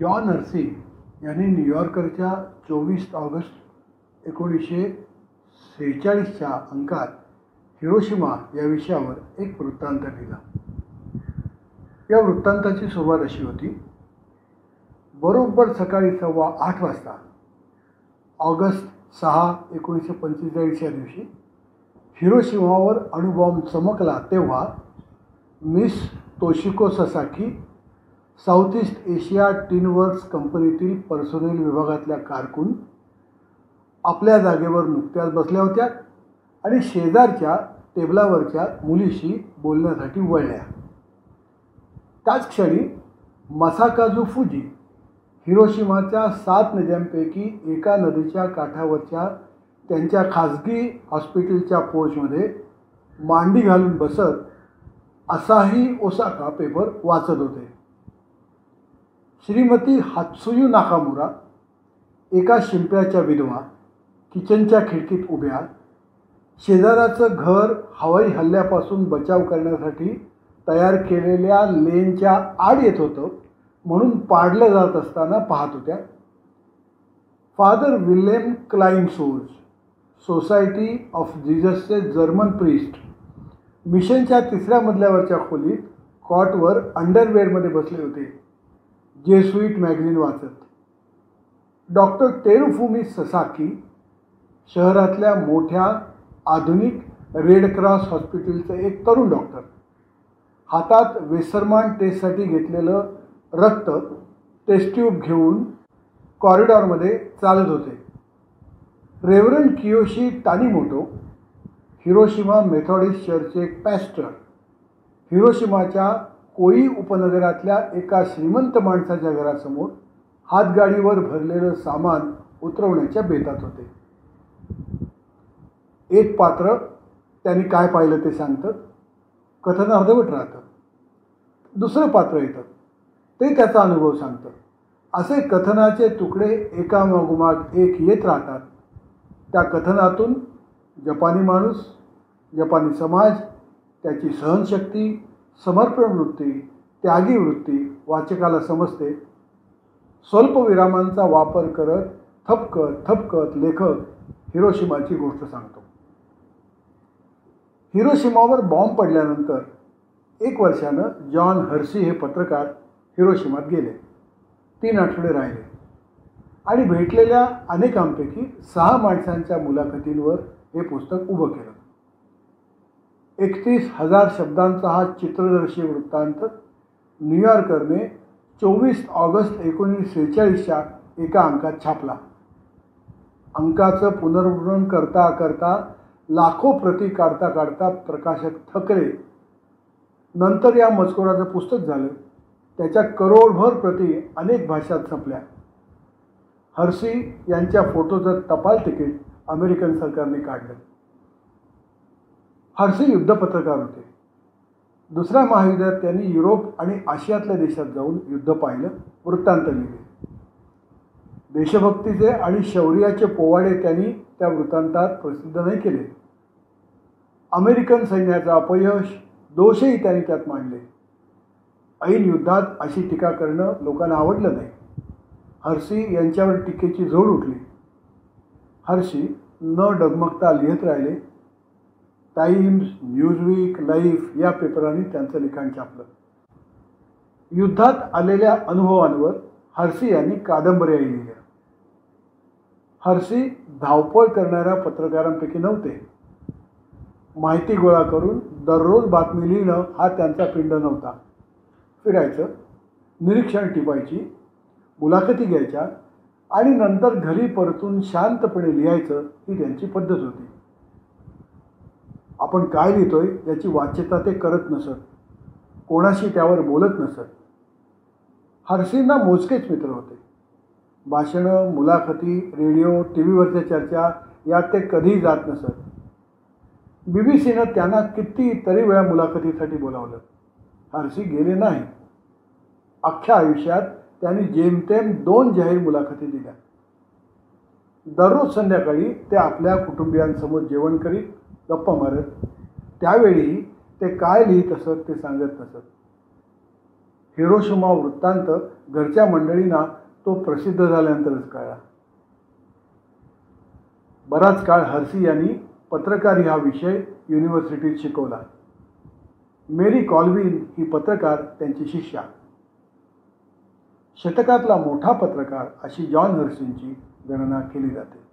John Hershey यांनी न्यूयॉर्करच्या चोवीस August एकोणीसशे सेहेचाळीसच्या अंकात हिरोशिमा या विषयावर एक वृत्तांत लिहिला. या वृत्तांताची सुरुवात अशी होती बरोबर सकाळी सव्वा आठ वाजता ऑगस्ट सहा एकोणीसशे पंचेचाळीस या दिवशी हिरोशिमावर अणुबॉम्ब चमकला तेव्हा miss Toshiko Sasaki South East Asia tin works कंपनीतील पर्सोनेल विभागातल्या कारकून आपल्या जागेवर नुकत्याच बसल्या होत्या आणि शेजारच्या टेबलावरच्या मुलीशी बोलण्यासाठी वळल्या. त्याच क्षणी मसाकाजू फुजी हिरोशिमाच्या सात नद्यांपैकी एका नदीच्या काठावरच्या त्यांच्या खाजगी हॉस्पिटलच्या पोचमध्ये मांडी घालून बसत असाही ओसाका पेपर वाचत होते. श्रीमती हात्सुयू नाकामुरा एका शिंप्याच्या विधवा किचनच्या खिडकीत उभ्या शेजाराचं घर हवाई हल्ल्यापासून बचाव करण्यासाठी तयार केलेल्या लेनच्या आड येत होतं म्हणून पाडलं जात असताना पाहत होत्या. Father William Kleinsorge society of जिजसचे German priest मिशनच्या तिसऱ्या मजल्यावरच्या खोलीत कॉटवर अंडरवेअरमध्ये बसले होते. जेसुईट मॅगझिन वाचत. डॉक्टर तेरुफुमी ससाकी शहरातल्या मोठ्या आधुनिक रेड क्रॉस हॉस्पिटलचं एक तरुण डॉक्टर. हातात वेसरमान टेस्टसाठी घेतलेलं रक्त टेस्ट्यूब घेऊन कॉरिडॉरमध्ये चालत होते. Reverend Kiyoshi Tanimoto Hiroshima Methodist चर्चचे पॅस्टर हिरोशिमाच्या कोई उपनगरातल्या एका श्रीमंत माणसाच्या घरासमोर हातगाडीवर भरलेलं सामान उतरवण्याच्या बेतात होते. एक पात्र त्यांनी काय पाहिलं ते सांगतं. कथन अर्धवट राहतं. दुसरं पात्र येतं. ते त्याचा अनुभव सांगतं. असे कथनाचे तुकडे एकामागोमाग एक येत राहतात. त्या कथनातून जपानी माणूस जपानी समाज त्याची सहनशक्ती समर्पण वृत्ती त्यागी वृत्ती वाचकाला समजते. स्वल्पविरामांचा वापर करत थपकत थपकत लेखक हिरोशिमाची गोष्ट सांगतो. हिरोशिमावर बॉम्ब पडल्यानंतर एक वर्षानं जॉन हर्सी हे पत्रकार हिरोशिमात गेले. तीन आठवडे राहिले. आणि भेटलेल्या अनेकांपैकी सहा माणसांच्या मुलाखतींवर हे पुस्तक उभं केलं. एकतीस हजार शब्दांचा हा चित्रदर्शी वृत्तांत न्यूयॉर्करने चोवीस ऑगस्ट एकोणीसशे सेहेचाळीसच्या एका अंकात छापला. अंकाचं पुनर्मुद्रण करता करता लाखो प्रती काढता काढता प्रकाशक थकले. नंतर या मजकुराचं पुस्तक झालं. त्याच्या करोडभर प्रती अनेक भाषात संपल्या. हर्सी यांच्या फोटोचं टपाल तिकीट अमेरिकन सरकारने काढलं. हर्सी युद्धपत्रकार होते. दुसऱ्या महायुद्धात त्यांनी युरोप आणि आशियातल्या देशात जाऊन युद्ध पाहिलं वृत्तांत लिहिले. देशभक्तीचे आणि शौर्याचे पोवाडे त्यांनी त्या वृत्तांतात प्रसिद्ध नाही केले. अमेरिकन सैन्याचा अपयश दोषही त्यांनी त्यात मांडले. ऐन युद्धात अशी टीका करणं लोकांना आवडलं नाही. हर्षी यांच्यावर टीकेची झोड उठली. हर्षी न डगमगता लिहित राहिले टाईम्स न्यूजवीक लाईफ या पेपरांनी त्यांचं लिखाण छापलं. युद्धात आलेल्या अनुभवांवर हर्षी यांनी कादंबऱ्याही लिहिल्या हर्षी धावपळ करणाऱ्या पत्रकारांपैकी नव्हते. माहिती गोळा करून दररोज बातमी लिहिणं हा त्यांचा पिंड नव्हता. फिरायचं निरीक्षण टिपायची मुलाखती घ्यायच्या आणि नंतर घरी परतून शांतपणे लिहायचं ही त्यांची पद्धत होती. आपण काय लिहितोय याची वाच्यता ते करत नसत. कोणाशी त्यावर बोलत नसत. हर्षींना मोजकेच मित्र होते. भाषणं मुलाखती रेडिओ टी व्हीवरच्या चर्चा यात ते कधीही जात नसत. बी बी सीनं त्यांना किती तरी वेळा मुलाखतीसाठी बोलावलं. हर्षी गेले नाही. अख्ख्या आयुष्यात त्यांनी जेमतेम दोन जाहीर मुलाखती दिल्या. दररोज संध्याकाळी ते आपल्या कुटुंबियांसमोर जेवण करीत गप्पा मारत त्यावेळी ते काय लिहित असत ते सांगत नसत. हिरोशिमा वृत्तांत घरच्या मंडळींना तो प्रसिद्ध झाल्यानंतरच कळला. बराच काळ हर्सी यांनी पत्रकारी हा विषय युनिव्हर्सिटीत शिकवला. मेरी कॉल्विन ही पत्रकार त्यांची शिष्या. शतकातला मोठा पत्रकार अशी जॉन हर्सींची गणना केली जाते.